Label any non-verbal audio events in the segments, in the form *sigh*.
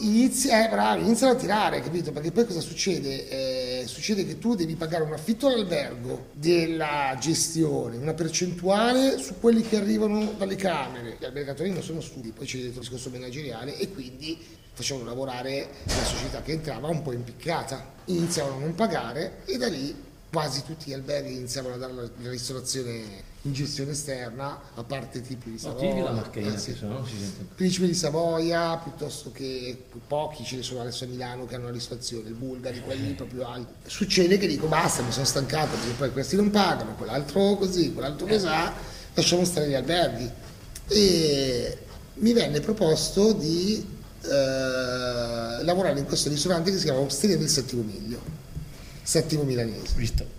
inizia, eh, bravo, iniziano a tirare, capito? Perché poi cosa succede? Eh, succede che tu devi pagare un affitto all'albergo della gestione, una percentuale su quelli che arrivano dalle camere. Gli albergatori non sono studi, poi c'è il discorso manageriale e quindi facevano lavorare la società che entrava un po' impiccata. Iniziavano a non pagare e da lì quasi tutti gli alberghi iniziavano a dare la ristorazione in gestione esterna, a parte tipi di Savoia. La mascherina, eh, sì. no sente. Principe di Savoia, piuttosto che pochi ce ne sono adesso a Milano che hanno la ristorazione, il Bulgari, quelli proprio alti. Succede che dico basta, mi sono stancato perché poi questi non pagano, quell'altro così, quell'altro eh. così, lasciamo stare gli alberghi. E mi venne proposto di eh, lavorare in questo ristorante che si chiama Osteria del Settimo Miglio, settimo milanese. Visto.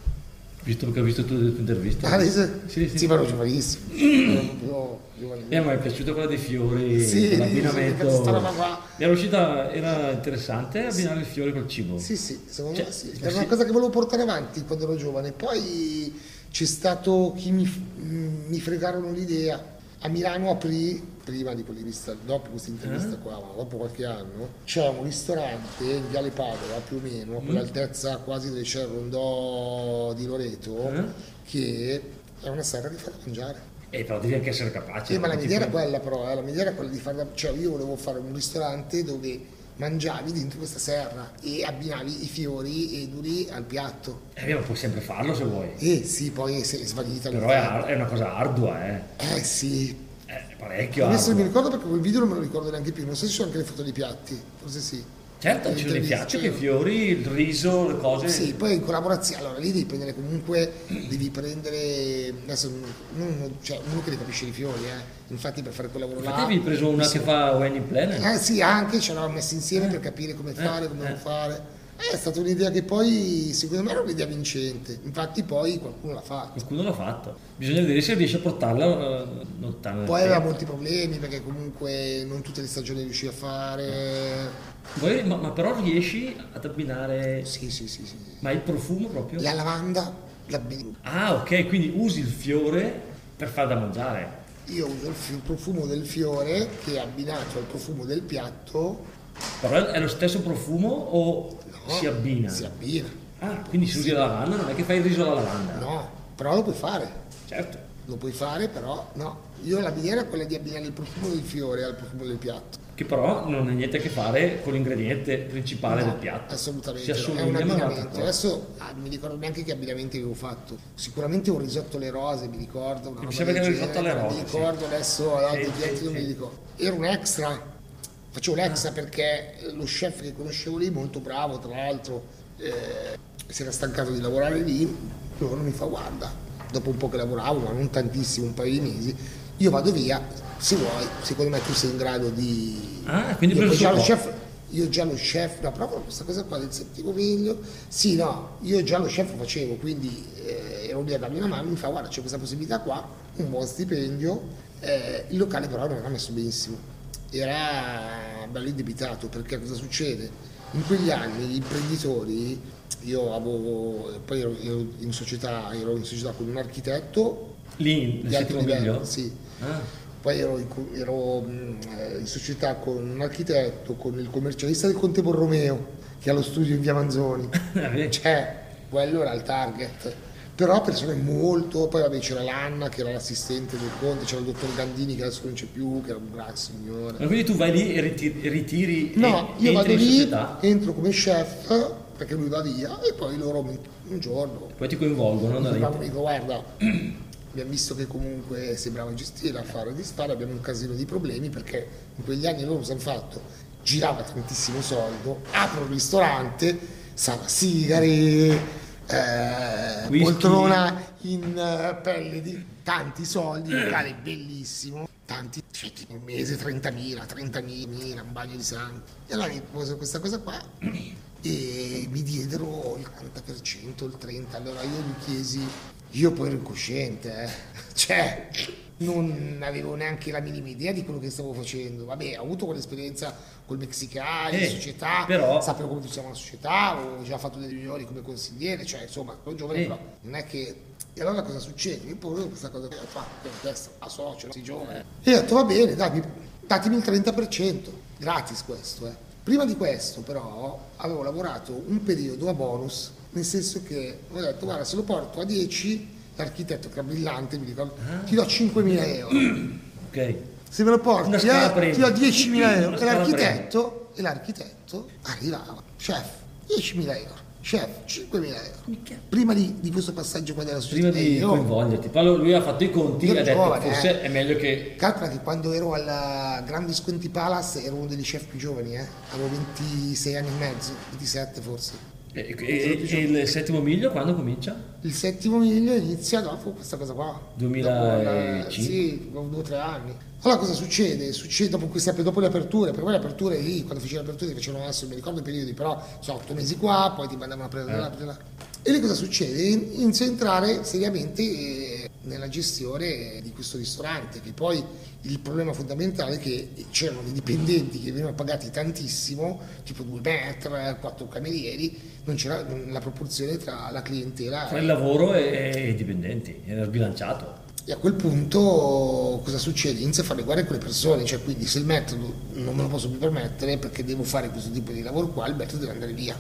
Visto che ho visto tutte le tue interviste. Ah, sì, sì, sì, sì ma ero giovanissimo. *clears throat* Eh, ma è piaciuta quella dei fiori, sì, l'abbinamento. Sì, qua. Era uscita, era interessante abbinare sì. il fiore col cibo. Sì, sì, secondo cioè, me sì. Era una cosa che volevo portare avanti quando ero giovane. Poi c'è stato chi mi, mi fregarono l'idea. A Milano aprì prima di quell'intervista, dopo questa intervista eh? qua, ma dopo qualche anno, c'è un ristorante in Viale Padova più o meno, a quell'altezza mm. quasi del Cerro Rondò di Loreto, eh? che è una serra che fa da mangiare. E eh, però devi anche essere capace. Eh, ma la mia idea era quella però, eh, la mia idea era quella di fare, cioè io volevo fare un ristorante dove mangiavi dentro questa serra e abbinavi i fiori eduli al piatto. Eh, ma puoi sempre farlo se vuoi. Eh sì, poi è svanita. Però è, è, una cosa ardua, eh. Eh sì, eh, parecchio. Adesso mi ricordo perché quel video non me lo ricordo neanche più, non so se ci sono anche le foto dei piatti, forse sì. Certo, ci sono i piatti, i fiori, il riso, le cose. Sì, poi in collaborazione, allora lì devi prendere comunque, devi prendere, adesso uno, cioè, uno che ne capisce i fiori, eh. infatti per fare quel lavoro infatti là... avevi preso una che fa wedding planner? Eh sì, anche, ce l'avevamo messi insieme eh. per capire come eh, fare, come non eh. fare. È stata un'idea che poi secondo me era un'idea vincente, infatti poi qualcuno l'ha fatto. Qualcuno l'ha fatto, bisogna vedere se riesce a portarla lontano. Poi aveva molti problemi perché comunque non tutte le stagioni riusciva a fare. Poi, ma, ma, però riesci ad abbinare... Sì, sì, sì, sì. Ma il profumo proprio? La lavanda l'abbini. Ah ok, quindi usi il fiore per far da mangiare. Io uso il, fi- il profumo del fiore che è abbinato al profumo del piatto però è lo stesso profumo o no, si abbina? Si abbina. Ah, quindi se usi la lavanda non è che fai il riso alla lavanda? No, però lo puoi fare. Certo. Lo puoi fare, però no. Io la mia era quella di abbinare il profumo del fiore al profumo del piatto. Che però non ha niente a che fare con l'ingrediente principale no, del piatto. Assolutamente. Si è un abbinamento. Adesso ah, mi ricordo neanche che abbinamenti avevo fatto. Sicuramente un risotto alle rose, mi ricordo. Mi sembra che era un risotto alle rose. Mi ricordo sì. adesso, altri sì, piatti sì, non mi ricordo. Era un extra facevo l'extra perché lo chef che conoscevo lì, molto bravo tra l'altro, eh, si era stancato di lavorare lì, non mi fa guarda, dopo un po' che lavoravo, ma non tantissimo, un paio di mesi, io vado via, se vuoi, secondo me tu sei in grado di... Ah, quindi io già lo chef, io già lo chef, no, proprio questa cosa qua del settimo miglio, sì, no, io già lo chef facevo, quindi eh, ero lì a darmi una mano, mi fa guarda c'è questa possibilità qua, un buon stipendio, eh, il locale però non era messo benissimo era bello indebitato perché cosa succede? In quegli anni gli imprenditori, io avevo, poi ero, ero, in società, ero in società con un architetto lì di alto livello, sì. Ah. poi ero, ero in società con un architetto, con il commercialista del Conte Borromeo che ha lo studio in via Manzoni, *laughs* cioè quello era il target però persone molto, poi vabbè c'era l'Anna che era l'assistente del Conte, c'era il dottor Gandini che adesso non c'è più, che era un bravo signore. Ma quindi tu vai lì e ritiri? ritiri no, io vado lì, entro come chef perché lui va via e poi loro un giorno... Poi ti coinvolgono, no? Mi dico guarda, abbiamo visto che comunque sembrava gestire, a fare di spara, abbiamo un casino di problemi perché in quegli anni loro cosa hanno fatto? Girava tantissimo soldo, apro un ristorante, sala sigari eh, poltrona in uh, pelle di tanti soldi, un locale bellissimo, tanti, cioè, un mese 30.000, 30.000, un bagno di sangue. E allora mi pose questa cosa qua e mi diedero il 40%, il 30%, allora io gli chiesi, io poi ero incosciente, eh. *laughs* cioè non avevo neanche la minima idea di quello che stavo facendo. Vabbè, ho avuto quell'esperienza col Mexicali, eh, società, però... sapevo come funziona la società, ho già fatto delle riunioni come consigliere, cioè insomma, ero giovane, eh. però non è che. E allora cosa succede? Io poi questa cosa che ho fatto, testa, a socio, sei giovane. E ho detto va bene, dai, datemi il 30%, gratis questo, eh Prima di questo però avevo lavorato un periodo a bonus, nel senso che ho detto guarda se lo porto a 10, l'architetto che era brillante mi ricordo, ti do 5.000 euro. *clears throat* Ok. Se me lo porti scala eh, ti do 10.000 *clears throat* euro. E l'architetto, e l'architetto arrivava, chef, 10.000 euro, chef, 5.000 euro. Prima di, di questo passaggio qua della società. Prima di coinvolgerti. Poi lui ha fatto i conti e ha detto giovane, forse eh. è meglio che... Calcola che quando ero al Grand Visconti Palace ero uno degli chef più giovani, eh? avevo 26 anni e mezzo, 27 forse. E, e- e il settimo miglio quando comincia? Il settimo miglio inizia dopo questa cosa qua. 2005? Dopo il- sì, due o tre anni. Allora cosa succede? Succede dopo, queste, dopo le aperture, per poi le aperture lì, quando facevo le aperture facevano adesso, non mi ricordo i periodi, però sono otto mesi qua, poi ti mandavano a prendere Eh. là. E lì cosa succede? Inizio a entrare seriamente eh, nella gestione di questo ristorante, che poi il problema fondamentale è che c'erano dei dipendenti che venivano pagati tantissimo, tipo due metri, quattro camerieri, non c'era la proporzione tra la clientela Tra il lavoro e, i dipendenti, era sbilanciato. e a quel punto cosa succede? Inizia a fare guerre con le persone, cioè quindi se il metodo non me lo posso più permettere perché devo fare questo tipo di lavoro qua, il metodo deve andare via.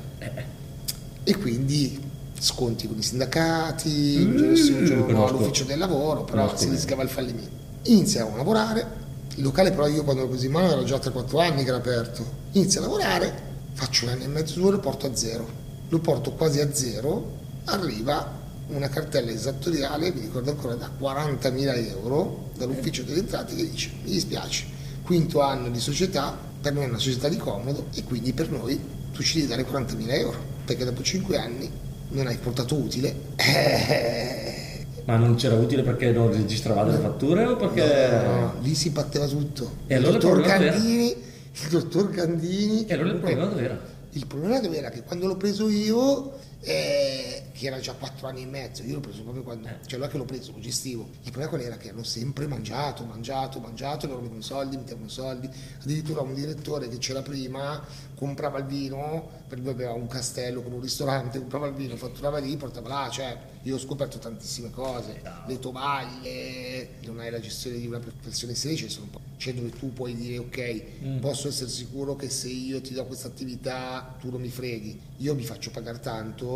E quindi sconti con i sindacati, sì, un giorno all'ufficio del lavoro, però Conosco si rischiava il fallimento. Iniziamo a lavorare, il locale però io quando l'ho preso in mano era già 3-4 anni che era aperto. Inizio a lavorare, faccio un anno e mezzo, due, lo porto a zero. Lo porto quasi a zero, arriva una cartella esattoriale, mi ricordo ancora, da 40.000 euro dall'ufficio delle entrate che dice mi dispiace, quinto anno di società, per noi è una società di comodo e quindi per noi tu ci devi dare 40.000 euro, perché dopo 5 anni non hai portato utile. Eh, Ma non c'era utile perché non registravate le fatture o perché... no, no, lì si batteva tutto. E allora il dottor Gandini, il dottor Gandini... E allora il problema dov'era? Il problema dove era che quando l'ho preso io, eh, che era già 4 anni e mezzo, io l'ho preso proprio quando, cioè allora che l'ho preso, lo gestivo. Il problema qual era? Che hanno sempre mangiato, mangiato, mangiato, loro mettevano soldi, mettevano soldi. Addirittura un direttore che c'era prima comprava il vino, per lui aveva un castello con un ristorante, comprava il vino, fatturava lì, portava là, cioè io ho scoperto tantissime cose, le tovaglie, non hai la gestione di una professione seria, cioè, sono un po', cioè dove tu puoi dire ok, posso essere sicuro che se io ti do questa attività tu non mi freghi, io mi faccio pagare tanto,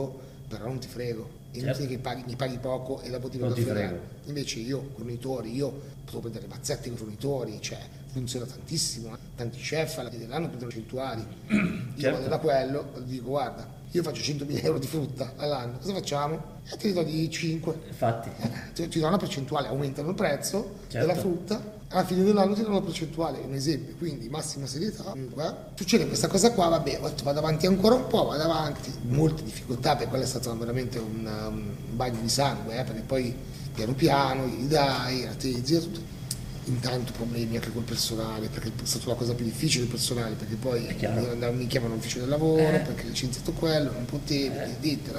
però non ti frego. È inutile Certo. che paghi, mi paghi poco e dopo ti Non vado a ti fregare. frego. Invece io, fornitori, io posso prendere mazzette con i fornitori, cioè funziona tantissimo. eh. Tanti chef alla fine dell'anno prendono centuari. *clears throat* Io Certo. vado da quello dico guarda, io faccio 100.000 euro di frutta all'anno, cosa facciamo? E te ne do di 5. Infatti, Ti, ti do una percentuale, aumentano il prezzo Certo. della frutta, alla fine dell'anno ti una percentuale, un esempio, quindi massima serietà. Comunque, succede questa cosa qua, vabbè, ho detto, vado avanti ancora un po', vado avanti, molte difficoltà, perché quello è stato veramente un, um, bagno di sangue, eh, perché poi piano piano gli dai, rateizzi e tutto. Intanto problemi anche col personale, perché è stata la cosa più difficile il personale, perché poi mi chiamano all'ufficio del lavoro, Eh. perché licenziato quello, non potevi, di, di,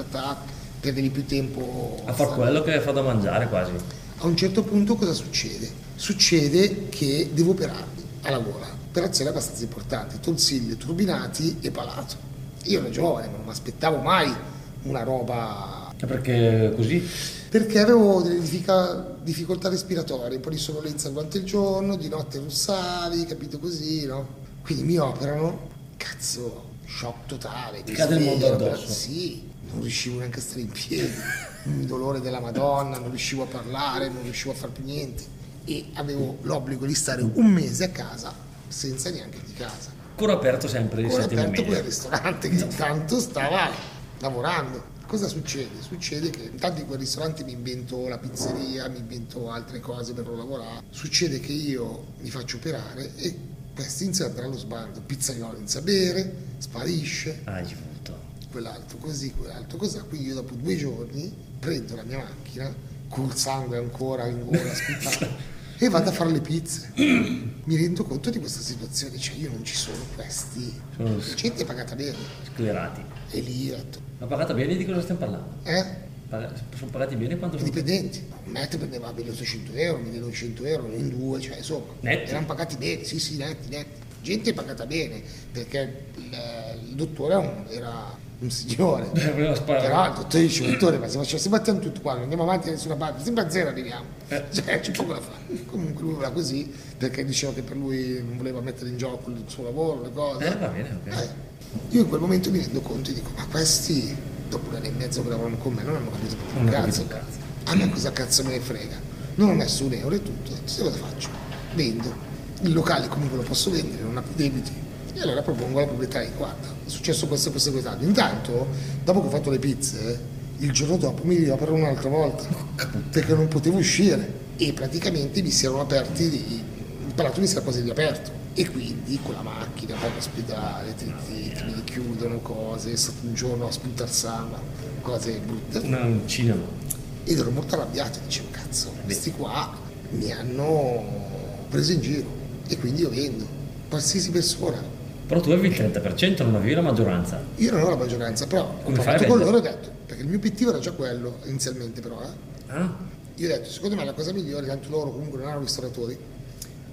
perdevi più tempo a far quello che fa da mangiare quasi. a un certo punto cosa succede? Succede che devo operarmi alla gola, operazioni abbastanza importanti, tonsilli, turbinati e palato. Io ero giovane, ma non mi aspettavo mai una roba perché così? perché avevo delle diffica- difficoltà respiratorie, un po' di sonnolenza durante il giorno, di notte russavi, capito così, no? Quindi mi operano, cazzo, shock totale. Ti cade il mondo addosso. Sì, non riuscivo neanche a stare in piedi, un dolore della Madonna, non riuscivo a parlare, non riuscivo a fare più niente e avevo l'obbligo di stare un mese a casa senza neanche di casa. Ancora aperto sempre il Ancora aperto quel ristorante che intanto stava lavorando. Cosa succede? Succede che intanto in quel ristorante mi invento la pizzeria, mi invento altre cose per non lavorare. Succede che io mi faccio operare e questo inizia ad andare allo sbando. Pizzaiolo inizia a bere, sparisce, Ah, ci voluto. quell'altro così, quell'altro così. Quindi io dopo due giorni prendo la mia macchina, col sangue ancora in gola, sputato, *laughs* e vado a fare le pizze. *clears throat* Mi rendo conto di questa situazione, cioè io non ci sono questi. Sono La gente è pagata bene. sclerati. E lì detto, Ma pagata bene di cosa stiamo parlando? eh? Sono pagati bene quanto I sono? dipendenti. Metro prendeva 1800 euro, 1900 euro, in due, cioè insomma. Netti? Erano pagati bene, sì sì, netti, netti. Gente pagata bene, perché il, il dottore era un- signore. Però il dottore dice, dottore, ma se facciamo, battiamo tutto qua, non andiamo avanti da nessuna parte, sempre a zero arriviamo. Eh. *laughs* Cioè, c'è poco da fare. Comunque lui voleva così, perché diceva che per lui non voleva mettere in gioco il suo lavoro, le cose. Eh, va bene, ok. Eh, io in quel momento mi rendo conto e dico, ma questi, dopo un anno e mezzo che lavorano con me, non hanno capito un cazzo. A me cosa cazzo me ne frega? Non ho messo un euro e tutto, sai cosa faccio? Vendo. Il locale comunque lo posso vendere, non ha più debiti. E allora propongo alla proprietaria, guarda, è successo questo e questo e quest'altro. Intanto, dopo che ho fatto le pizze, il giorno dopo mi riapro un'altra volta, perché non potevo uscire. E praticamente mi si erano aperti, il palato mi si era quasi riaperto. E quindi con la macchina, poi all'ospedale, ti, ti, ti mi chiudono cose, è stato un giorno a spuntar sangue, cose brutte. Una- un cinema. Ed ero molto arrabbiato, dicevo, cazzo, questi qua mi hanno preso in giro e quindi io vendo, qualsiasi persona. Però tu avevi il 30%, non avevi la maggioranza. Io non ho la maggioranza, però ho Come a parlato con loro e ho detto, perché il mio obiettivo era già quello inizialmente però, eh. Ah, Io ho detto, secondo me la cosa migliore, tanto loro comunque non erano ristoratori,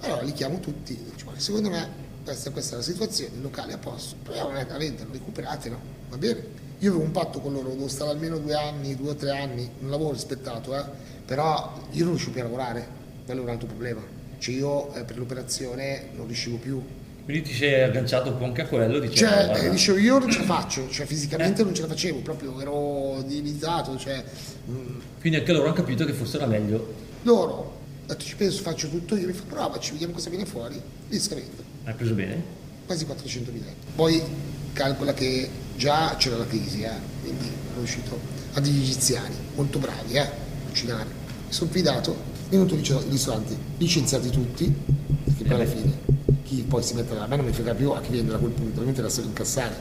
allora li chiamo tutti, dico, guarda, secondo me questa, questa è la situazione, il locale è a posto, proviamo a venderlo, recuperatelo, va bene? Io avevo un patto con loro, devo stare almeno due anni, due o tre anni, non l'avevo rispettato, eh, però io non riuscivo più a lavorare, quello è un altro problema. Cioè io eh, per l'operazione non riuscivo più. Quindi ti sei agganciato un po' anche a quello, dicevo, Cioè, guarda, eh, dicevo, io non ce la faccio, cioè fisicamente non ce la facevo, proprio ero debilitato, cioè mm, quindi anche loro hanno capito che forse era meglio. loro, detto ci penso, faccio tutto io, mi fa provaci, vediamo cosa viene fuori, lì scavento. Hai preso bene? quasi 400 mila euro. Poi calcola che già c'era la crisi, eh, quindi sono riuscito a degli egiziani molto bravi eh, a cucinare. Mi sono fidato, venuto lì il ristorante, licenziati tutti, perché poi alla fine chi poi si mette a me non mi frega più a chi viene da quel punto, ovviamente la solo incassare.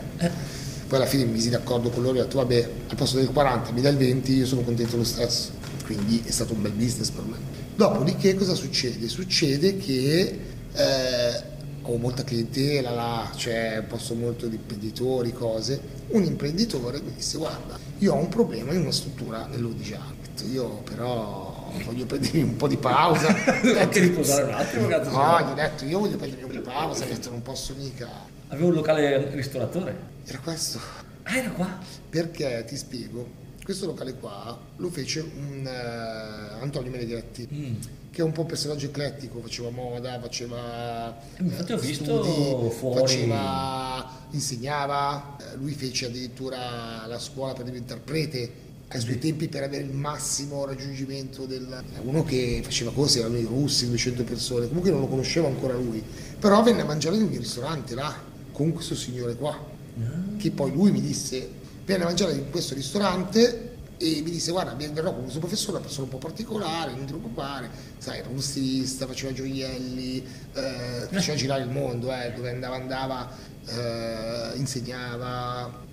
Poi alla fine mi misi d'accordo con loro e ho detto vabbè, al posto del 40 mi dai il 20, io sono contento lo stesso. Quindi è stato un bel business per me. Dopodiché cosa succede? Succede che eh, ho molta clientela là, cioè posso molto di imprenditori, cose. Un imprenditore mi disse guarda, io ho un problema in una struttura nell'Odigiano. Io però voglio prendermi un po' di pausa. *laughs* Anche riposare un attimo, cazzo. No, gli ho detto io voglio prendermi un po' di pausa, detto non posso mica. Avevo un locale ristoratore. Era questo. Ah, era qua. Perché ti spiego, questo locale qua lo fece un eh, Antonio Meneghetti, Mm. che è un po' un personaggio eclettico, faceva moda, faceva Eh, infatti ho eh, visto studi, fuori- faceva, insegnava, lui fece addirittura la scuola per diventare prete ai suoi tempi per avere il massimo raggiungimento del uno che faceva cose, erano i russi, 200 persone, comunque non lo conoscevo ancora lui, però venne a mangiare nel mio ristorante là, con questo signore qua che poi lui mi disse viene a mangiare in questo ristorante e mi disse guarda verrò con questo professore una persona un po' particolare non ti preoccupare. Sai era uno stilista faceva gioielli eh, faceva girare il mondo eh, dove andava andava eh, insegnava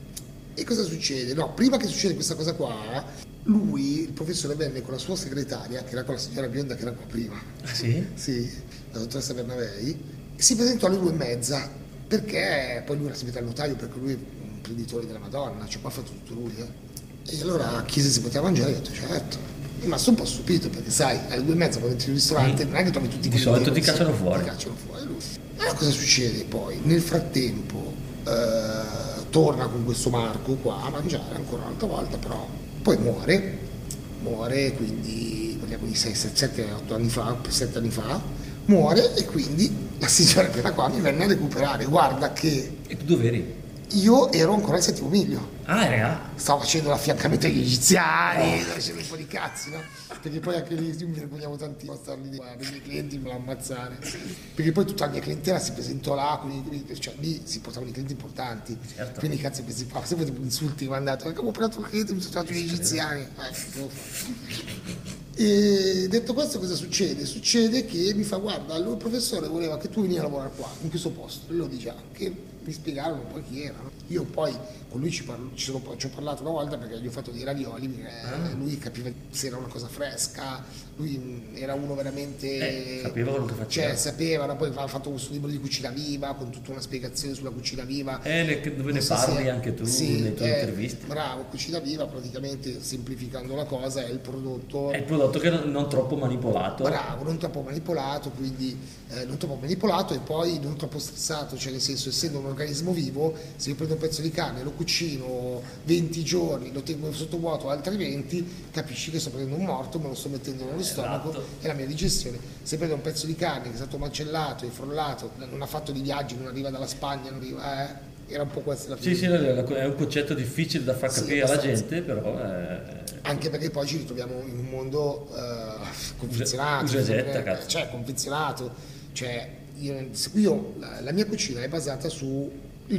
e cosa succede? No, prima che succeda questa cosa qua lui, il professore venne con la sua segretaria che era con la signora bionda che era qua prima Ah, sì? sì, la dottoressa Bernavei, si presentò alle due e mezza, perché poi lui era sempre al notaio, perché lui è un imprenditore della Madonna, cioè qua ha fatto tutto lui. eh. E allora chiese se poteva mangiare, io ho detto certo. Rimasto un po' stupito, perché sai, alle due e mezza quando entri in un ristorante non è che trovi tutti i Di solito ti cacciano fuori. Ti cacciano fuori. Allora cosa succede poi? Nel frattempo eh, torna con questo Marco qua a mangiare ancora un'altra volta, però poi muore, muore quindi parliamo di 6, 7, 8 anni fa, 7 anni fa, muore e quindi la signora che era qua mi venne a recuperare. Guarda che E tu dove eri? Io ero ancora al settimo miglio, Ah, era? stavo facendo l'affiancamento agli egiziani, facevo un po' di cazzi, no? Perché poi anche lì mi vergognavo tantissimo a stare lì, guarda, i miei clienti me lo ammazzare. Perché poi tutta la mia clientela si presentò là, con i- cioè lì si portavano i clienti importanti. Certo. Quindi cazzo mi si fa, sempre tipo insulti mi hanno dato, ho comprato un cliente, mi sono trovato gli egiziani. Eh, uff. E detto questo cosa succede? Succede che mi fa guarda, allora il professore voleva che tu vieni a lavorare qua, in questo posto, e lo dice anche, mi spiegarono poi chi era. Io poi con lui ci, parlo- ci sono- ci ho parlato una volta perché gli ho fatto dei ravioli, perché Ah. lui capiva se era una cosa fresca, lui mh, era uno veramente... Eh, sapeva quello che faceva. Cioè sapeva, no? poi ha fatto questo libro di cucina viva, con tutta una spiegazione sulla cucina viva. Eh, ne- dove ne parli se- anche tu sì, nei tuoi eh, interviste. Bravo, cucina viva praticamente semplificando la cosa è il prodotto È il prodotto che non, non troppo manipolato. bravo, non troppo manipolato, quindi eh, non troppo manipolato e poi non troppo stressato, cioè nel senso essendo un organismo vivo, se io prendo un pezzo di carne, lo cucino 20 giorni, lo tengo sotto vuoto altri 20, capisci che sto prendendo un morto, me lo sto mettendo nello stomaco Esatto. e la mia digestione. Se prendo un pezzo di carne che è stato macellato e frollato, non ha fatto di viaggi, non arriva dalla Spagna, non arriva, eh, era un po' questa la Sì, sì, è un concetto difficile da far Sì, capire alla abbastanza. gente, però è... Anche perché poi ci ritroviamo in un mondo eh, confezionato, Usa e getta, sempre- cazzo. cioè confezionato, cioè io, io- la, la mia cucina è basata sul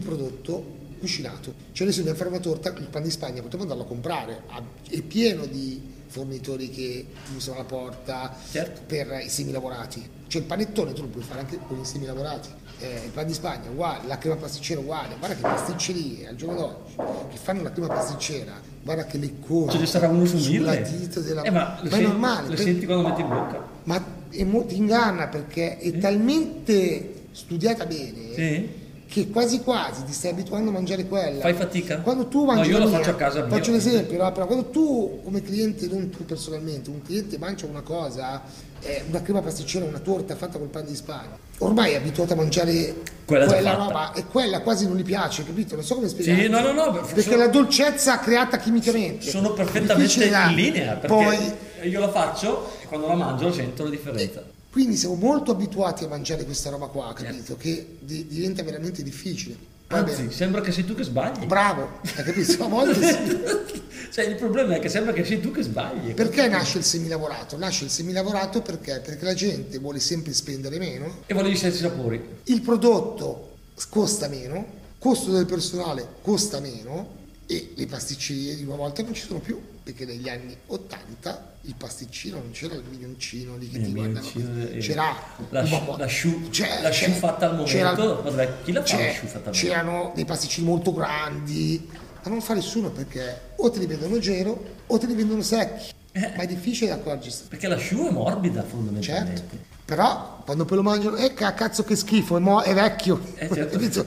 prodotto cucinato, cioè adesso dobbiamo fare una torta, il pan di Spagna potremmo andarlo a comprare, è pieno di fornitori che usano la porta Certo. per i semilavorati, cioè il panettone tu lo puoi fare anche con i semilavorati, eh, il pan di Spagna uguale, la crema pasticcera uguale, guarda che pasticcerie al giorno d'oggi che fanno la crema pasticcera, guarda che leccone, Ce ne sarà uno su mille. dita della Eh, ma lo è senti- normale, Lo per- senti quando metti in bocca? ma è mo- ti inganna perché è talmente studiata bene Sì? Che quasi quasi ti stai abituando a mangiare quella. Fai fatica? Quando tu No, mangi io la lo mia- faccio a casa mia. Faccio un esempio, no? però quando tu come cliente, non tu personalmente, un cliente mangia una cosa, eh, una crema pasticcera, una torta fatta col pan di Spagna, ormai è abituato a mangiare Quella fatta. roba e quella quasi non gli piace, capito? Non so come spiegare. Sì, no, no, no, Perché sono- la dolcezza creata chimicamente. Sono perfettamente in linea, perché Poi io la faccio e quando la mangio sento la differenza. Quindi siamo molto abituati a mangiare questa roba qua, Certo. capito? Che di- diventa veramente difficile. Va Anzi, sembra che sei tu che sbagli. Bravo, hai capito? A volte sì. cioè, il problema è che sembra che sei tu che sbagli. Perché nasce il semilavorato? Nasce il semilavorato perché? Perché la gente vuole sempre spendere meno, E volevi stessi sapori. il prodotto costa meno, costo del personale costa meno e le pasticcerie di una volta non ci sono più, perché negli anni 80 il pasticcino non c'era il milioncino lì che Il ti eh, c'era la po'. la sciù- C'è- la sciù c'è- fatta al momento. c'era- Vabbè, chi la fa la sciù fatta al C'erano dei pasticcini molto grandi, ma non fa nessuno perché o te li vendono gero o te li vendono secchi, Eh. ma è difficile accorgersi. Perché la sciù è morbida fondamentalmente. Certo, però quando poi lo mangiano, eh ca- cazzo che schifo, è, mo- è vecchio. Eh, certo.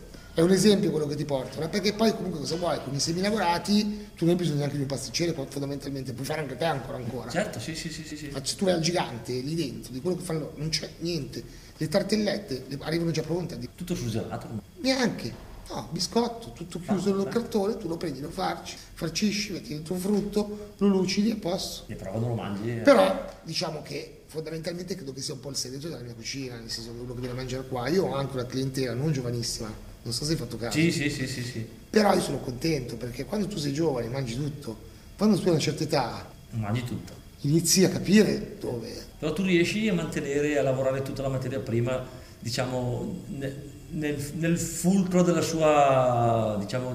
*laughs* È un esempio quello che ti portano, perché poi comunque cosa vuoi? Con i semilavorati tu non hai bisogno neanche di un pasticcere, fondamentalmente puoi fare anche te ancora ancora. Certo, sì, sì, sì, sì. sì. Ma se tu vai al gigante lì dentro, di quello che fanno non c'è niente. Le tartellette le- arrivano già pronte. Tutto surgelato. neanche. No, biscotto, tutto chiuso nel cartone, tu lo prendi, lo farci, farcisci, metti dentro un frutto, lo lucidi e posso. E però quando lo mangi... eh, Però diciamo che fondamentalmente credo che sia un po' il segreto della mia cucina, nel senso che uno che viene a mangiare qua, io ho anche una clientela non giovanissima, non so se hai fatto caso, Sì, sì, sì, sì, sì. però io sono contento perché quando tu sei giovane mangi tutto, quando tu hai una certa età Mangi tutto. inizi a capire dove... Però tu riesci a mantenere, a lavorare tutta la materia prima, diciamo, ne- nel, nel fulcro della sua, diciamo,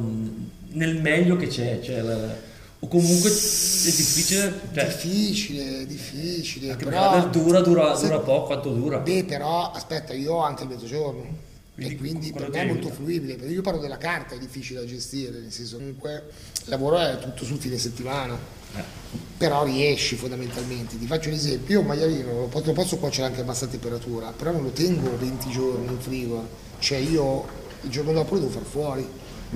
nel meglio che c'è. Cioè, la- o comunque è difficile, cioè, difficile, difficile, anche però... perché dura, dura, se- dura poco, quanto dura? Beh, però aspetta, io ho anche il mezzogiorno. Quindi e quindi per me è molto fruibile, perché io parlo della carta, è difficile da gestire, nel senso comunque il lavoro è tutto sul fine settimana, Eh, però riesci fondamentalmente. Ti faccio un esempio, io un maialino lo posso, lo posso cuocere anche a bassa temperatura, però non lo tengo 20 giorni in frigo, cioè io il giorno dopo lo devo far fuori,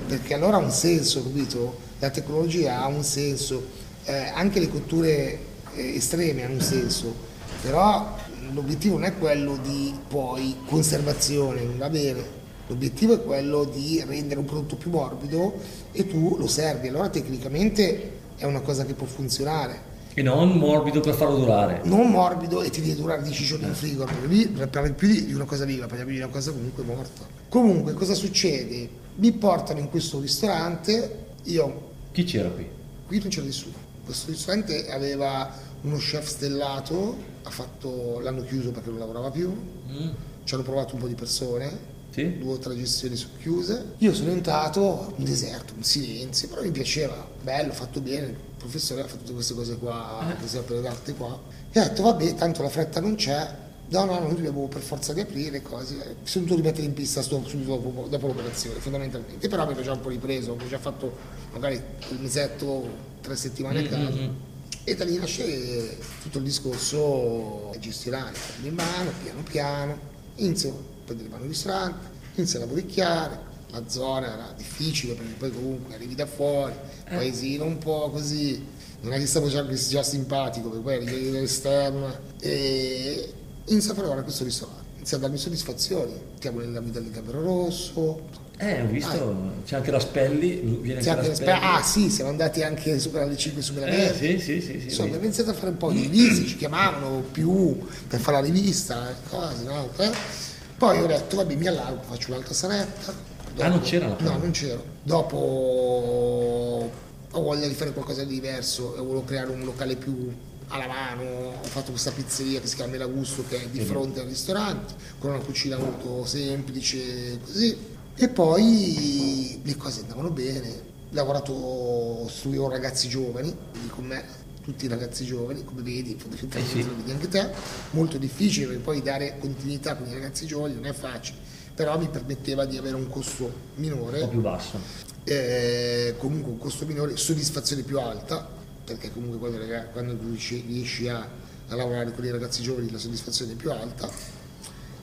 perché allora ha un senso, capito? La tecnologia ha un senso, eh, anche le cotture eh, estreme hanno un senso, però l'obiettivo non è quello di poi conservazione, non va bene. L'obiettivo è quello di rendere un prodotto più morbido e tu lo servi. Allora tecnicamente è una cosa che può funzionare. E non morbido per farlo durare. Non morbido e ti deve durare 10 giorni in frigo, perché lì parli più di di una cosa viva, parliamo di una cosa comunque morta. Comunque cosa succede? Mi portano in questo ristorante, io Chi c'era qui? Qui non c'era nessuno. Questo ristorante aveva uno chef stellato, ha fatto, l'hanno chiuso perché non lavorava più, Mm, ci hanno provato un po' di persone, Sì? due o tre gestioni sono chiuse. Io sono entrato, un deserto, un silenzio, però mi piaceva, bello, fatto bene, il professore ha fatto tutte queste cose qua, queste opere d'arte qua. E ho detto, vabbè, tanto la fretta non c'è, no, no, noi dobbiamo per forza riaprire cose. Mi sono dovuto rimettere in pista subito dopo, dopo l'operazione, fondamentalmente. Però avevo già un po' ripreso, avevo già fatto magari il mesetto, tre settimane a casa. E da lì nasce tutto il discorso gestionale, prendi in mano, piano piano, inizio a prendere in mano il ristorante, inizio a lavoricchiare, la zona era difficile perché poi comunque arrivi da fuori, paesino un po' così, non è che stavo già, già simpatico, perché poi arrivi dall'esterno e inizio a fare ora questo ristorante, inizio inizia a darmi soddisfazioni. Chiamo nella guida del Gambero Rosso. Eh, ho visto, c'è anche la Spelli, viene anche la Spe- Spelli. ah sì, siamo andati anche su Canale 5 su Eh, Meraviglia. sì, sì, sì. Insomma, ho abbiamo iniziato a fare un po' di riviste, ci chiamavano più per fare la rivista, cose, no? Eh. Poi ho detto, vabbè, mi allargo, faccio un'altra saletta. Ah, non c'era la No, prima? non c'ero. Dopo ho voglia di fare qualcosa di diverso e volevo creare un locale più alla mano. Ho fatto questa pizzeria che si chiama Melagusto, che è di fronte al ristorante, con una cucina molto semplice, così. E poi le cose andavano bene. Ho lavorato su ragazzi giovani, quindi con me tutti i ragazzi giovani, come vedi, Eh sì. lo vedi anche te, molto difficile perché poi dare continuità con i ragazzi giovani non è facile, però mi permetteva di avere un costo Un minore po' più basso. eh, comunque un costo minore, soddisfazione più alta, perché comunque quando, quando riesci, riesci a, a lavorare con i ragazzi giovani la soddisfazione è più alta,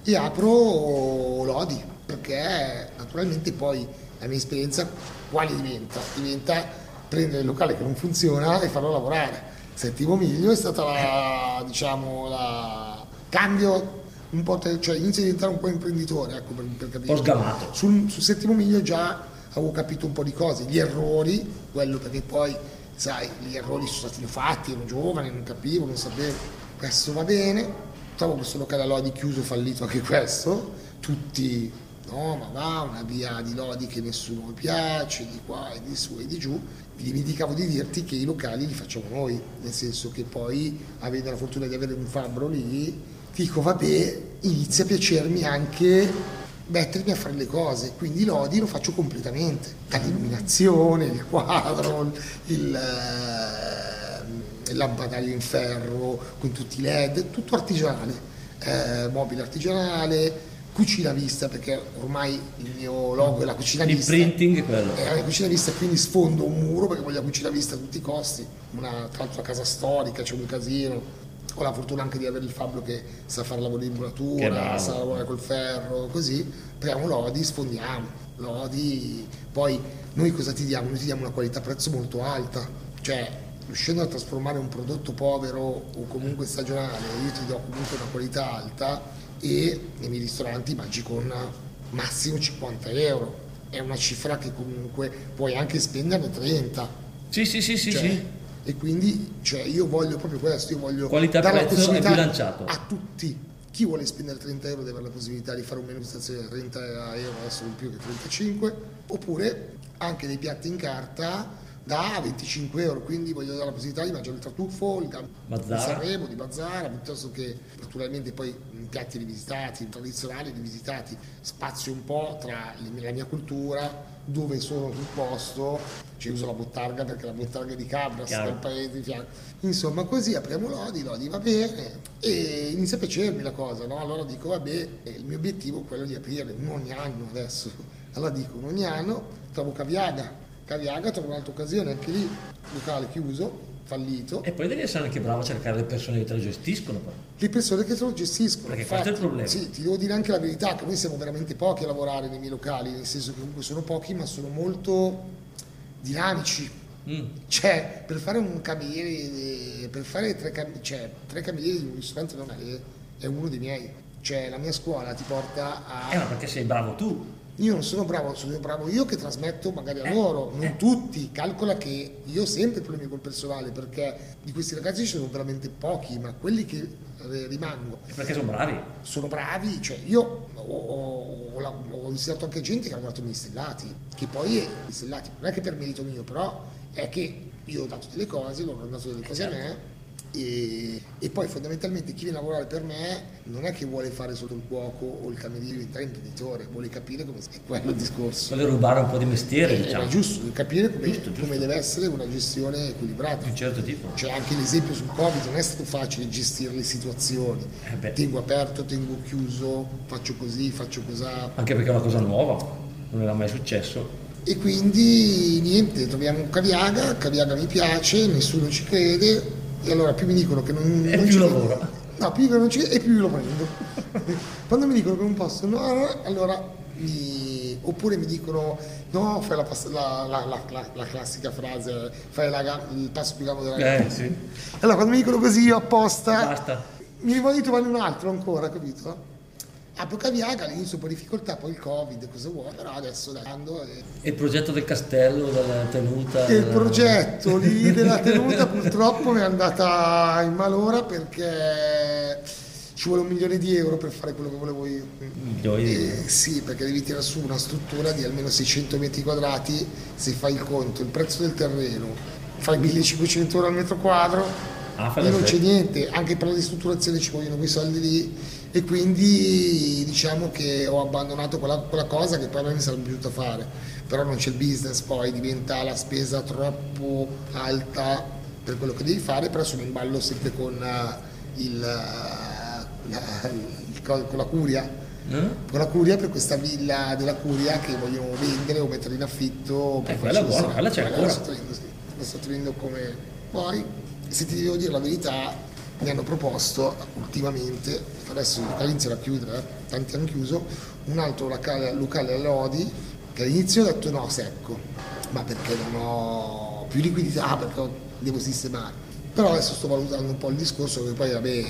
e apro Lodi, perché naturalmente poi la mia esperienza quale diventa? Diventa prendere il locale che non funziona e farlo lavorare. Settimo miglio è stata la, diciamo, la cambio un po', te- cioè inizio a diventare un po' imprenditore, ecco per, per capire. Un po' sgamato. Sul, sul settimo miglio già avevo capito un po' di cose, gli errori, quello perché poi, sai, gli errori sono stati fatti, ero giovane, non capivo, non sapevo, questo va bene, trovo questo locale a Lodi chiuso, fallito anche questo, tutti, no, ma va, una via di Lodi che nessuno piace, di qua e di su e di giù, mi dimenticavo di dirti che i locali li facciamo noi, nel senso che poi, avendo la fortuna di avere un fabbro lì, dico vabbè, inizia a piacermi anche mettermi a fare le cose, quindi l'Odi lo faccio completamente, dall'illuminazione, il quadro, il, eh, il lampadario in ferro con tutti i led, tutto artigianale, eh, mobile artigianale, cucina vista perché ormai il mio logo è la cucina Il vista. printing è quello. È la cucina vista, quindi sfondo un muro perché voglio la cucina vista a tutti i costi. Una, tra l'altro una casa storica, c'è un casino. Ho la fortuna anche di avere il fabbro che sa fare muratura, bravo. sa lavorare col ferro, così. Apriamo l'Odi, sfondiamo. L'Odi, poi noi cosa ti diamo? Noi ti diamo una qualità prezzo molto alta. Cioè, riuscendo a trasformare un prodotto povero o comunque stagionale, io ti do comunque una qualità alta e nei miei ristoranti mangi con massimo 50 euro. È una cifra che comunque puoi anche spenderne 30. Sì, sì, sì, sì, Cioè, sì. E quindi cioè, io voglio proprio questo, io voglio Qualità dare la possibilità a tutti. Chi vuole spendere 30 euro deve avere la possibilità di fare un menù di stazione da 30 euro, adesso non più che 35, oppure anche dei piatti in carta da 25 euro, quindi voglio dare la possibilità di mangiare il tartufo, il di Sanremo, di Mazzara, piuttosto che naturalmente poi in piatti rivisitati, tradizionali rivisitati, spazio un po' tra la mia cultura, dove sono sul posto, ci uso la bottarga perché la bottarga è di Cabras, Chiaro. del paese di fianco. Insomma, così apriamo l'Odi, l'Odi va bene e inizia a piacermi la cosa, no? Allora dico, vabbè, eh, il mio obiettivo è quello di aprire ogni anno adesso. Allora dico, ogni anno trovo Caviaga, Caviaga trovo un'altra occasione, anche lì, locale chiuso, fallito, E poi devi essere anche bravo a cercare le persone che te lo gestiscono. poi. le persone che te lo gestiscono. Perché questo è il problema. Sì, ti devo dire anche la verità, che noi siamo veramente pochi a lavorare nei miei locali, nel senso che comunque sono pochi, ma sono molto dinamici. Mm. Cioè, per fare un cameriere, per fare tre, cam- cioè, tre camerieri di un ristorante normale è uno dei miei. Cioè, la mia scuola ti porta a... Eh, ma perché sei bravo tu? Io non sono bravo, sono bravo io che trasmetto magari a Eh, loro, non eh. tutti. Calcola che io ho sempre problemi col personale perché di questi ragazzi ci sono veramente pochi, ma quelli che rimangono perché sono bravi. sono bravi, cioè io ho, ho, ho, ho insegnato anche gente che ha lavorato negli stellati, che poi è gli stellati, non è che per merito mio, però è che io ho dato delle cose, loro hanno dato delle cose a me e, e poi fondamentalmente chi viene a lavorare per me non è che vuole fare solo il cuoco o il cameriere diventare imprenditore, vuole capire come è quello il discorso. Vuole rubare un po' di mestiere, Eh, diciamo. È giusto, capire come, Giusto, giusto. come deve essere una gestione equilibrata. Di un certo tipo. C'è anche l'esempio sul Covid, non è stato facile gestire le situazioni. Eh tengo aperto, tengo chiuso, faccio così, faccio cos'ha. Anche perché è una cosa nuova, non era mai successo. E quindi niente, troviamo un Caviaga, Caviaga mi piace, nessuno ci crede, e allora più mi dicono che non, E non più ci lavoro. No, più che non ci e più lo prendo. Quando mi dicono che non posso, no, allora mi- oppure mi dicono no, fai la, la- la- la- la- la classica frase, fai il passo più grande della gamba. Eh, sì. Allora quando mi dicono così io apposta Basta. mi rivolgo di trovare un altro ancora, capito? A Pocaviaga all'inizio un po' di difficoltà, poi il Covid, cosa vuoi, però adesso dai, ando e... E il progetto del castello, della tenuta? E il della- progetto lì *laughs* della tenuta purtroppo mi è andata in malora perché ci vuole un milione di euro per fare quello che volevo io. Milioni di euro. Eh, sì, perché devi tirare su una struttura di almeno 600 metri quadrati, se fai il conto, il prezzo del terreno, fai 1500 euro al metro quadro, Ah, la non c'è niente, anche per la ristrutturazione ci vogliono quei soldi lì e quindi diciamo che ho abbandonato quella, quella cosa che poi a me mi sarebbe piaciuto fare, però non c'è il business, poi diventa la spesa troppo alta per quello che devi fare, però sono in ballo sempre con eh, il, eh, la, il co- con la curia Eh? con la curia per questa villa della curia che vogliono vendere o mettere in affitto per Eh, quella buona, quella c'è Quella ancora. La sto tenendo come poi se ti devo dire la verità mi hanno proposto ultimamente adesso il locale inizia a chiudere eh, tanti hanno chiuso un altro locale, locale a Lodi che all'inizio ho detto no secco ma perché non ho più liquidità perché ho- devo sistemare però adesso sto valutando un po' il discorso che poi vabbè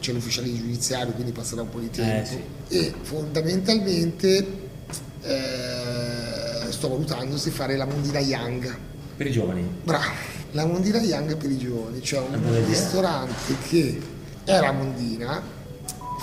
c'è l'ufficiale giudiziario quindi passerà un po' di tempo sì. e fondamentalmente eh, sto valutando se fare la mondina Young. Per i giovani. Bravo, la mondina Young per i giovani, cioè un ristorante che è la mondina,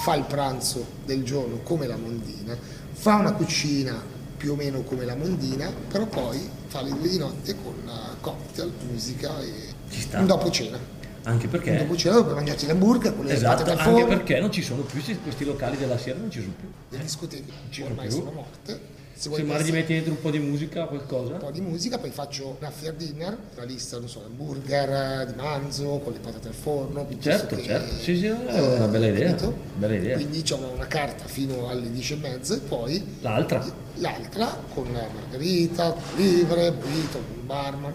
fa il pranzo del giorno come la mondina, fa una cucina più o meno come la mondina, però poi fa le due di notte con cocktail, musica e un dopo cena. Anche perché... dopo cena dove mangiarti l'hamburger con le Esatto, patate al anche forno. perché non ci sono più questi locali della sera, non ci sono più. le discoteche ormai più. sono morte. Se vuoi magari gli essere- metti dentro un po' di musica, qualcosa. un po' di musica, poi faccio un after dinner, la lista, non so, hamburger di manzo con le patate al forno. Certo, che- certo. Sì, sì, è una bella idea. Bella idea. Quindi ho una carta fino alle 10 e mezza e poi L'altra. l'altra con margherita, livre, burrito, barman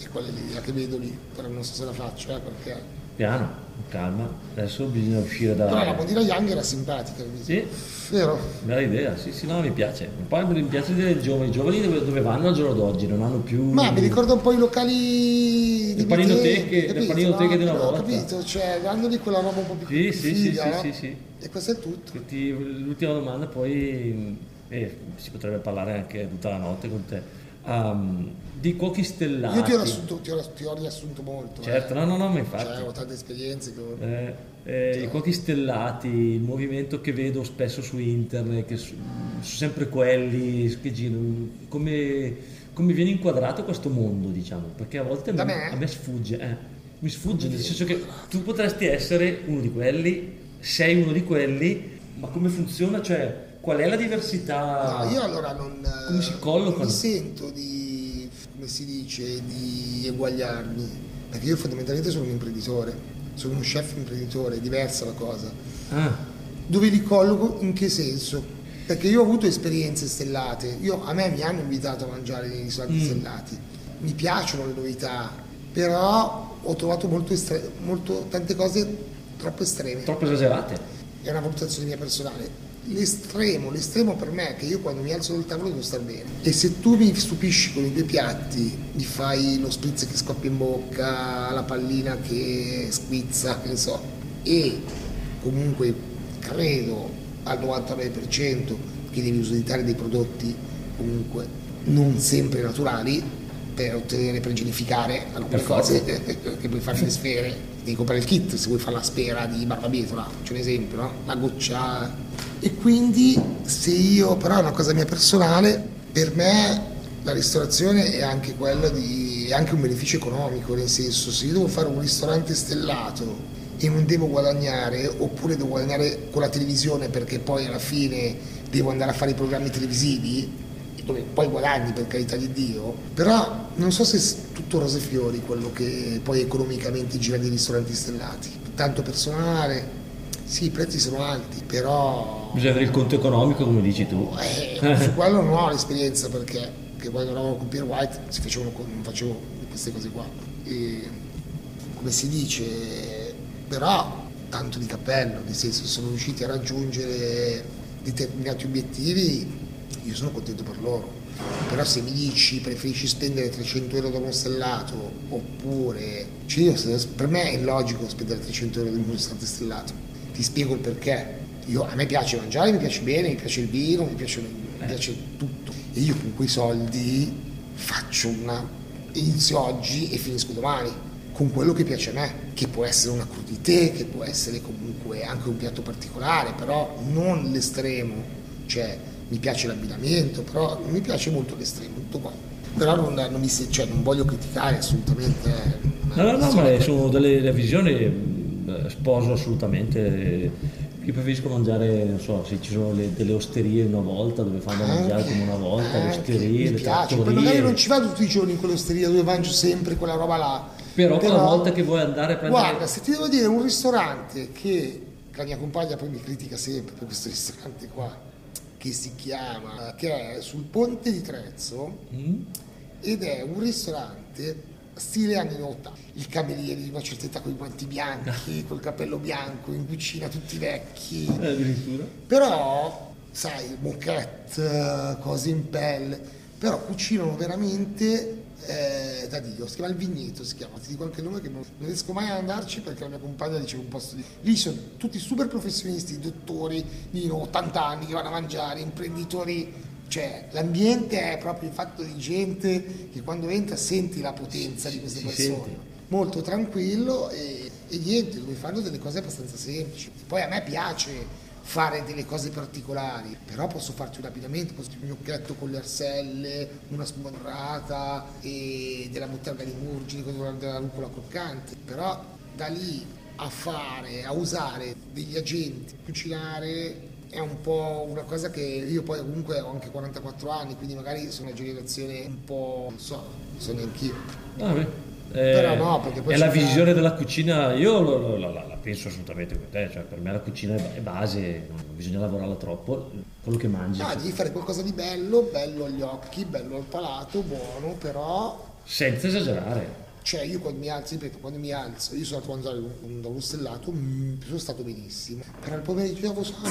e quella lì la che vedo lì, però non so se la faccio eh, perché... Piano, calma. Adesso bisogna uscire Però la da... Mondina Young era simpatica, Sì, vero? bella idea. Sì, sì, no, mi piace. Poi mi piace vedere i giovani. I giovani dove, vanno al giorno d'oggi? Non hanno più... Ma mi ricorda un po' i locali di paninoteche- le paninoteche di una No, volta. capito? Cioè, danno lì quella roba un po' più Sì, sì, sì, sì, no? sì, sì. E questo è tutto. L'ultima domanda, poi eh, si potrebbe parlare anche tutta la notte con te. Ehm, di cuochi stellati. Io ti ho, riassunto, ti, ho, ti ho riassunto molto. Certo, eh. no, no, no, ma Cioè, infatti. ho tante esperienze. Ho- Eh, eh, I cuochi stellati, il movimento che vedo spesso su internet, che sono sempre quelli che girano, come, come viene inquadrato questo mondo, diciamo, perché a volte a me, a me sfugge, eh, mi sfugge, nel senso che tu potresti essere uno di quelli, sei uno di quelli, ma come funziona, cioè qual è la diversità? No, io allora non. Come si collocano? non mi sento di, dice, di eguagliarmi, perché io fondamentalmente sono un imprenditore, sono uno chef imprenditore, è diversa la cosa. Ah, Dove li colloco? In che senso? Perché io ho avuto esperienze stellate, io, a me mi hanno invitato a mangiare nei ristoranti Mm. stellati, mi piacciono le novità, però ho trovato molto estre- molto- tante cose troppo estreme, troppo esagerate. è una valutazione mia personale. L'estremo, l'estremo per me è che io quando mi alzo dal tavolo devo star bene. E se tu mi stupisci con i due piatti, mi fai lo spritz che scoppia in bocca, la pallina che squizza, che ne so, e comunque credo al 99% che devi usare dei prodotti comunque non sempre naturali per ottenere, per genificare alcune Per cose *laughs* che puoi fare le sfere, devi comprare il kit se vuoi fare la spera di barbabietola, faccio un esempio, no? la goccia. E quindi se io, però è una cosa mia personale, per me la ristorazione è anche di, è anche un beneficio economico, nel senso se io devo fare un ristorante stellato e non devo guadagnare, oppure devo guadagnare con la televisione perché poi alla fine devo andare a fare i programmi televisivi, dove poi guadagni per carità di Dio, però non so se è tutto rose e fiori quello che poi economicamente gira dei ristoranti stellati. Tanto personale, sì, i prezzi sono alti, però Bisogna avere il conto economico, come dici tu. eh, su *laughs* quello non ho l'esperienza perché che quando eravamo con Pier White si facevano, non facevo queste cose qua. E, come si dice, però tanto di cappello, nel senso sono riusciti a raggiungere determinati obiettivi, io sono contento per loro. Però se mi dici preferisci spendere 300 euro da uno stellato oppure... Cioè io, per me è logico spendere 300 euro da un ristorante stellato. Ti spiego il perché. io, a me piace mangiare, mi piace bene, mi piace il vino, mi piace, mi piace tutto. E io con quei soldi faccio una... inizio oggi e finisco domani con quello che piace a me, che può essere una crudité, che può essere comunque anche un piatto particolare, però non l'estremo, cioè mi piace l'abbinamento, però mi piace molto l'estremo, tutto qua. Però non, non, mi, cioè, non voglio criticare assolutamente. Eh, no, no, no, ma sono delle visioni, eh, sposo assolutamente io preferisco mangiare, non so, se ci sono le, delle osterie una volta dove fanno anche, mangiare come una volta, le osterie, mi piace, poi magari non ci vado tutti i giorni in quell'osteria dove mangio sempre quella roba là. Però, Però una volta che vuoi andare a prendere... Guarda, se ti devo dire un ristorante che la mia compagna poi mi critica sempre per questo ristorante qua, che si chiama, che è sul ponte di Trezzo, mm. ed è un ristorante stile anni 80. Il cameriere di una certa età con i guanti bianchi, *laughs* col capello bianco, in cucina tutti vecchi. Eh, addirittura. Però, sai, moquette, cose in pelle, però cucinano veramente eh, da Dio, si chiama il vigneto, si chiama, ti dico il nome che non, non riesco mai ad andarci perché la mia compagna diceva un posto di... Lì sono tutti super professionisti, dottori di 80 anni che vanno a mangiare, imprenditori cioè, l'ambiente è proprio fatto di gente che quando entra senti la potenza di queste persone. Molto tranquillo e, e niente, dove fanno delle cose abbastanza semplici. Poi a me piace fare delle cose particolari, però posso farti un abbinamento, posso farti un gnocchietto con le arselle, una spumorata e della bottarga di murgini con della rucola croccante, però da lì a fare, a usare degli agenti, cucinare è un po' una cosa che io poi comunque ho anche 44 anni, quindi magari sono una generazione un po', non so, non so neanche io. Ah, eh, Però no, perché poi è la visione della cucina, io lo, lo, la, la, penso assolutamente come te, cioè per me la cucina è base, non bisogna lavorarla troppo, quello che mangi. Cioè. devi fare qualcosa di bello, bello agli occhi, bello al palato, buono, però... Senza esagerare. Cioè io quando mi alzo, ripeto, quando mi alzo, io sono andato a mangiare un, un, un stellato, mm, sono stato benissimo, però il pomeriggio avevo sonno.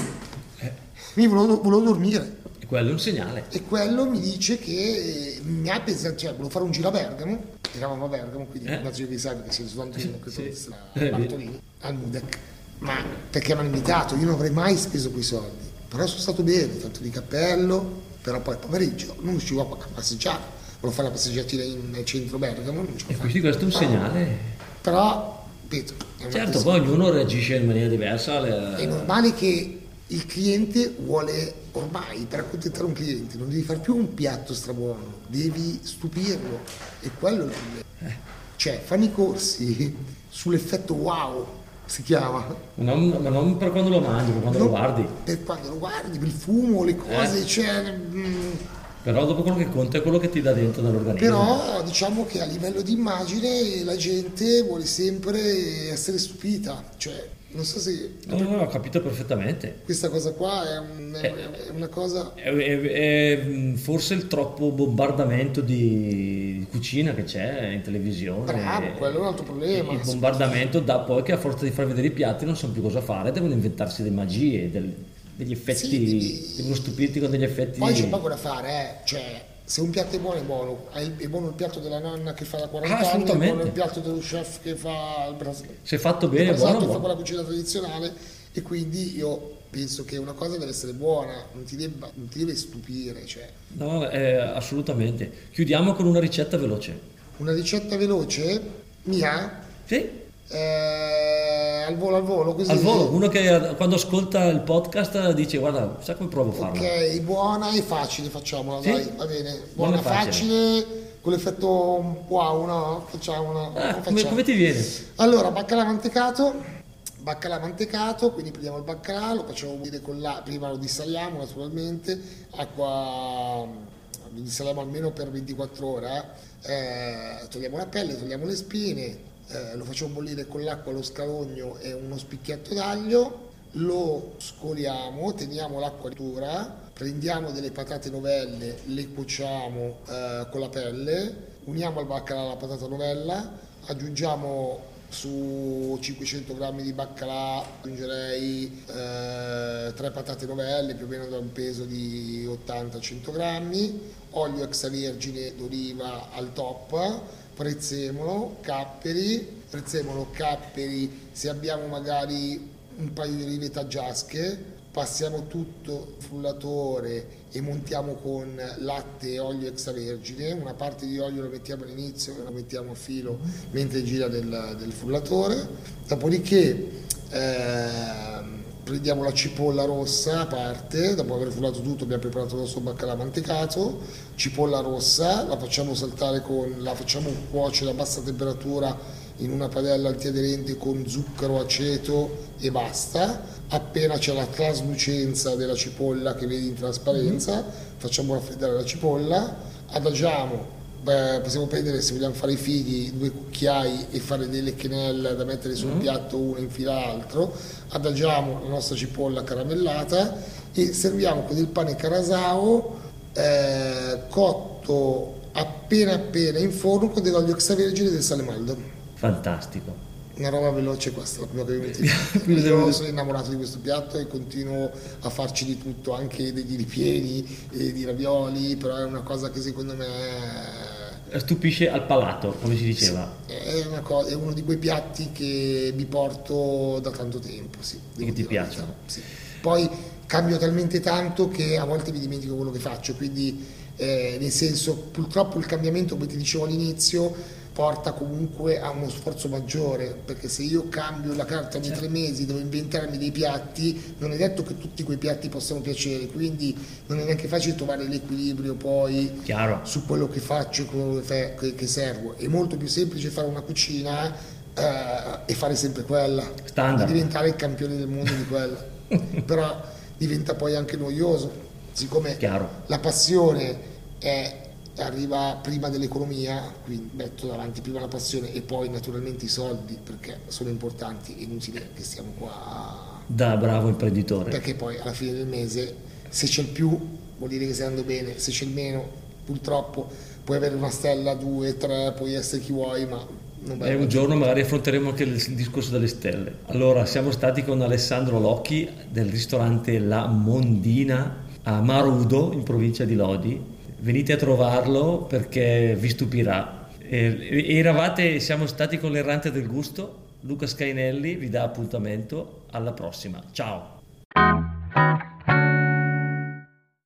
Eh. Mi volevo, volevo, dormire. E quello è un segnale. E quello mi dice che mi ha pensato, cioè volevo fare un giro a Bergamo, eravamo a Bergamo, quindi eh. immagino che sai perché siamo stato in questo sì. Eh, Bartolini, al Mudec. Ma perché mi hanno invitato, io non avrei mai speso quei soldi. Però sono stato bene, tanto di cappello, però poi il pomeriggio non riuscivo a passeggiare volevo fare la passeggiatina in centro Bergamo. e quindi questo è un segnale. Però, ripeto, certo, poi ognuno reagisce in maniera diversa. Alle... È normale che il cliente vuole ormai per accontentare un cliente non devi fare più un piatto strabuono, devi stupirlo e quello è il problema. Eh. Cioè, fanno i corsi *laughs* sull'effetto wow, si chiama. Non, ma non per quando lo mangi, per quando non lo guardi. Per quando lo guardi, per il fumo, le cose, eh. cioè. Mm, però dopo quello che conta è quello che ti dà dentro dall'organismo. Però diciamo che a livello di immagine la gente vuole sempre essere stupita, cioè non so se... No, no, ho capito perfettamente. Questa cosa qua è, un, è, è una cosa... È, è, forse il troppo bombardamento di, di, cucina che c'è in televisione. Bravo, quello è un altro problema. Il bombardamento da poi che a forza di far vedere i piatti non sanno più cosa fare, devono inventarsi delle magie, del, degli effetti, sì, devono stupirti con degli effetti. Poi c'è poco da fare, eh. cioè se un piatto è buono è buono, è buono il piatto della nonna che fa da 40 ah, anni, è buono il piatto dello chef che fa il brasile. Se fatto bene, è buono, fa buono. quella cucina tradizionale e quindi io penso che una cosa deve essere buona, non ti, debba, non ti deve stupire. Cioè. No, eh, assolutamente. Chiudiamo con una ricetta veloce. Una ricetta veloce? Mia? Sì. Eh, al volo al volo così. Al volo, uno che quando ascolta il podcast dice guarda, sai come provo a farlo. Ok, buona e facile facciamola, sì? dai, va bene. Buona, e facile. facile. con l'effetto wow, no? Facciamola. Ah, come, come, ti viene? Allora, baccalà mantecato, baccalà mantecato, quindi prendiamo il baccalà, lo facciamo bollire con la, prima lo dissaliamo naturalmente, acqua lo dissaliamo almeno per 24 ore, eh, togliamo la pelle, togliamo le spine, eh, lo facciamo bollire con l'acqua, lo scalogno e uno spicchietto d'aglio, lo scoliamo, teniamo l'acqua dura, prendiamo delle patate novelle, le cuociamo eh, con la pelle, uniamo al baccalà la patata novella, aggiungiamo su 500 g di baccalà aggiungerei eh, 3 patate novelle più o meno da un peso di 80-100 g, olio extravergine d'oliva al top, prezzemolo, capperi, prezzemolo, capperi, se abbiamo magari un paio di olive taggiasche, passiamo tutto frullatore e montiamo con latte e olio extravergine, una parte di olio la mettiamo all'inizio e la mettiamo a filo mentre gira del, del frullatore, dopodiché eh, prendiamo la cipolla rossa a parte, dopo aver frullato tutto abbiamo preparato il nostro baccalà mantecato, cipolla rossa, la facciamo saltare con, la facciamo cuocere a bassa temperatura in una padella antiaderente con zucchero, aceto e basta. Appena c'è la traslucenza della cipolla che vedi in trasparenza, facciamo raffreddare la cipolla, adagiamo Beh, possiamo prendere se vogliamo fare i fighi due cucchiai e fare delle quenelle da mettere sul mm. piatto uno in fila l'altro adagiamo la nostra cipolla caramellata e serviamo con il pane carasao eh, cotto appena appena in forno con dell'olio extravergine e del sale maldo. Fantastico una roba veloce questa, la prima che mi metti *laughs* Io sono innamorato di questo piatto e continuo a farci di tutto, anche degli ripieni, di ravioli, però è una cosa che secondo me stupisce al palato, come si diceva. Sì, è, cosa, è, uno di quei piatti che mi porto da tanto tempo, sì. E che ti piacciono. Sì. Poi cambio talmente tanto che a volte mi dimentico quello che faccio, quindi eh, nel senso purtroppo il cambiamento, come ti dicevo all'inizio, porta comunque a uno sforzo maggiore, perché se io cambio la carta ogni certo. tre mesi, devo inventarmi dei piatti, non è detto che tutti quei piatti possano piacere, quindi non è neanche facile trovare l'equilibrio poi Chiaro. su quello che faccio e quello che, che servo. È molto più semplice fare una cucina eh, e fare sempre quella, Standard. diventare il campione del mondo di quella, *laughs* però diventa poi anche noioso, siccome Chiaro. la passione è arriva prima dell'economia, quindi metto davanti prima la passione e poi naturalmente i soldi perché sono importanti, è inutile che stiamo qua. Da bravo imprenditore. Perché poi alla fine del mese se c'è il più vuol dire che stai andando bene, se c'è il meno purtroppo puoi avere una stella, due, tre, puoi essere chi vuoi, ma e un giorno magari affronteremo anche il discorso delle stelle. Allora, siamo stati con Alessandro Locchi del ristorante La Mondina a Marudo in provincia di Lodi venite a trovarlo perché vi stupirà. E, eravate, siamo stati con l'errante del gusto, Luca Scainelli vi dà appuntamento alla prossima. Ciao!